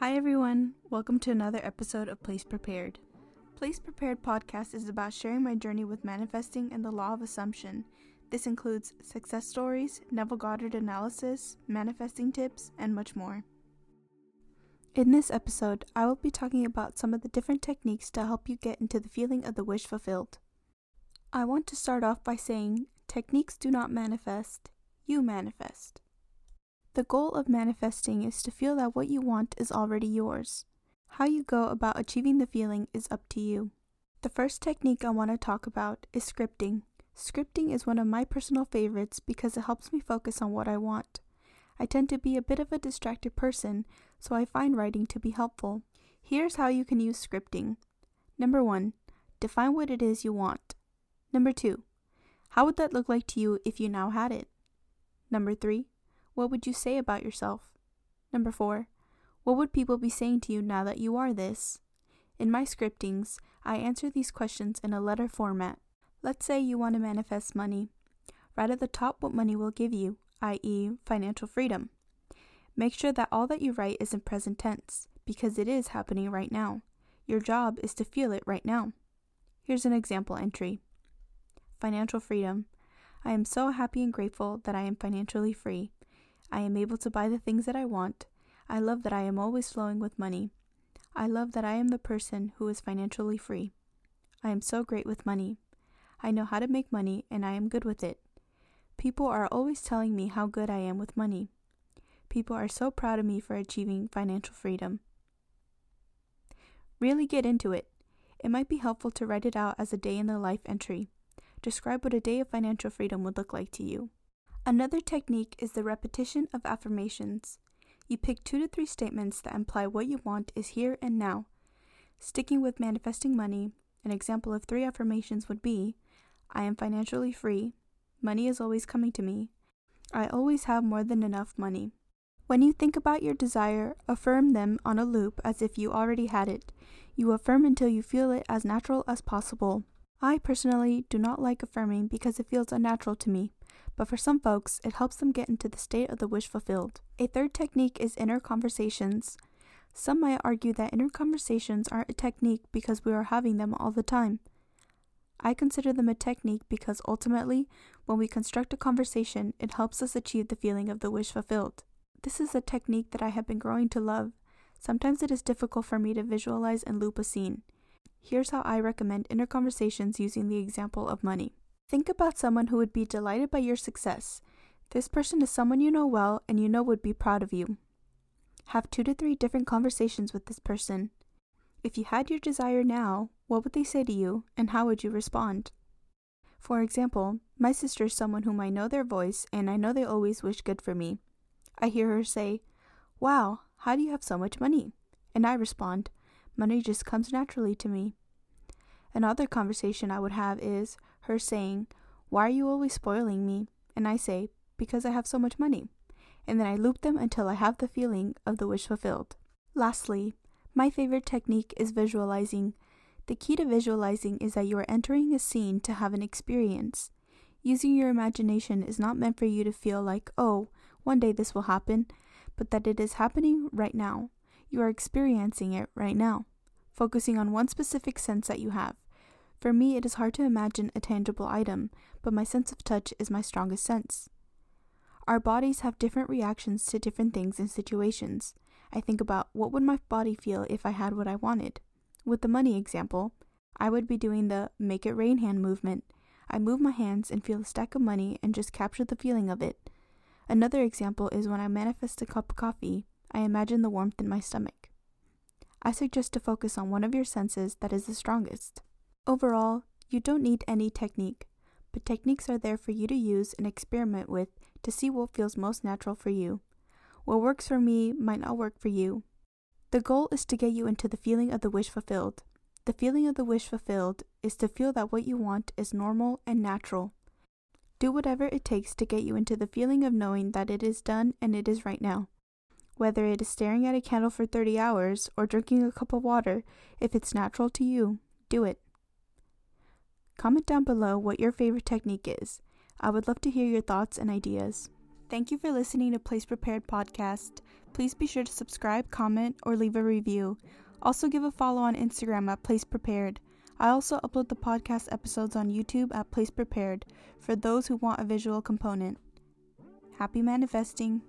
Hi, everyone. Welcome to another episode of Place Prepared. Place Prepared podcast is about sharing my journey with manifesting and the law of assumption. This includes success stories, Neville Goddard analysis, manifesting tips, and much more. In this episode, I will be talking about some of the different techniques to help you get into the feeling of the wish fulfilled. I want to start off by saying techniques do not manifest, you manifest. The goal of manifesting is to feel that what you want is already yours. How you go about achieving the feeling is up to you. The first technique I want to talk about is scripting. Scripting is one of my personal favorites because it helps me focus on what I want. I tend to be a bit of a distracted person, so I find writing to be helpful. Here's how you can use scripting. Number one, define what it is you want. Number two, how would that look like to you if you now had it? Number three, what would you say about yourself? Number four, what would people be saying to you now that you are this? In my scriptings, I answer these questions in a letter format. Let's say you want to manifest money. Write at the top what money will give you, i.e., financial freedom. Make sure that all that you write is in present tense, because it is happening right now. Your job is to feel it right now. Here's an example entry Financial freedom. I am so happy and grateful that I am financially free. I am able to buy the things that I want. I love that I am always flowing with money. I love that I am the person who is financially free. I am so great with money. I know how to make money and I am good with it. People are always telling me how good I am with money. People are so proud of me for achieving financial freedom. Really get into it. It might be helpful to write it out as a day in the life entry. Describe what a day of financial freedom would look like to you. Another technique is the repetition of affirmations. You pick two to three statements that imply what you want is here and now. Sticking with manifesting money, an example of three affirmations would be I am financially free, money is always coming to me, I always have more than enough money. When you think about your desire, affirm them on a loop as if you already had it. You affirm until you feel it as natural as possible. I personally do not like affirming because it feels unnatural to me but for some folks, it helps them get into the state of the wish fulfilled. A third technique is inner conversations. Some might argue that inner conversations aren't a technique because we are having them all the time. I consider them a technique because ultimately, when we construct a conversation, it helps us achieve the feeling of the wish fulfilled. This is a technique that I have been growing to love. Sometimes it is difficult for me to visualize and loop a scene. Here's how I recommend inner conversations using the example of money. Think about someone who would be delighted by your success. This person is someone you know well and you know would be proud of you. Have two to three different conversations with this person. If you had your desire now, what would they say to you and how would you respond? For example, my sister is someone whom I know their voice and I know they always wish good for me. I hear her say, Wow, how do you have so much money? And I respond, Money just comes naturally to me. Another conversation I would have is, her saying, Why are you always spoiling me? And I say, Because I have so much money. And then I loop them until I have the feeling of the wish fulfilled. Lastly, my favorite technique is visualizing. The key to visualizing is that you are entering a scene to have an experience. Using your imagination is not meant for you to feel like, oh, one day this will happen, but that it is happening right now. You are experiencing it right now, focusing on one specific sense that you have. For me, it is hard to imagine a tangible item, but my sense of touch is my strongest sense. Our bodies have different reactions to different things and situations. I think about what would my body feel if I had what I wanted. With the money example, I would be doing the make it rain hand movement. I move my hands and feel a stack of money and just capture the feeling of it. Another example is when I manifest a cup of coffee, I imagine the warmth in my stomach. I suggest to focus on one of your senses that is the strongest. Overall, you don't need any technique, but techniques are there for you to use and experiment with to see what feels most natural for you. What works for me might not work for you. The goal is to get you into the feeling of the wish fulfilled. The feeling of the wish fulfilled is to feel that what you want is normal and natural. Do whatever it takes to get you into the feeling of knowing that it is done and it is right now. Whether it is staring at a candle for 30 hours or drinking a cup of water, if it's natural to you, do it. Comment down below what your favorite technique is. I would love to hear your thoughts and ideas. Thank you for listening to Place Prepared Podcast. Please be sure to subscribe, comment, or leave a review. Also, give a follow on Instagram at Place Prepared. I also upload the podcast episodes on YouTube at Place Prepared for those who want a visual component. Happy manifesting!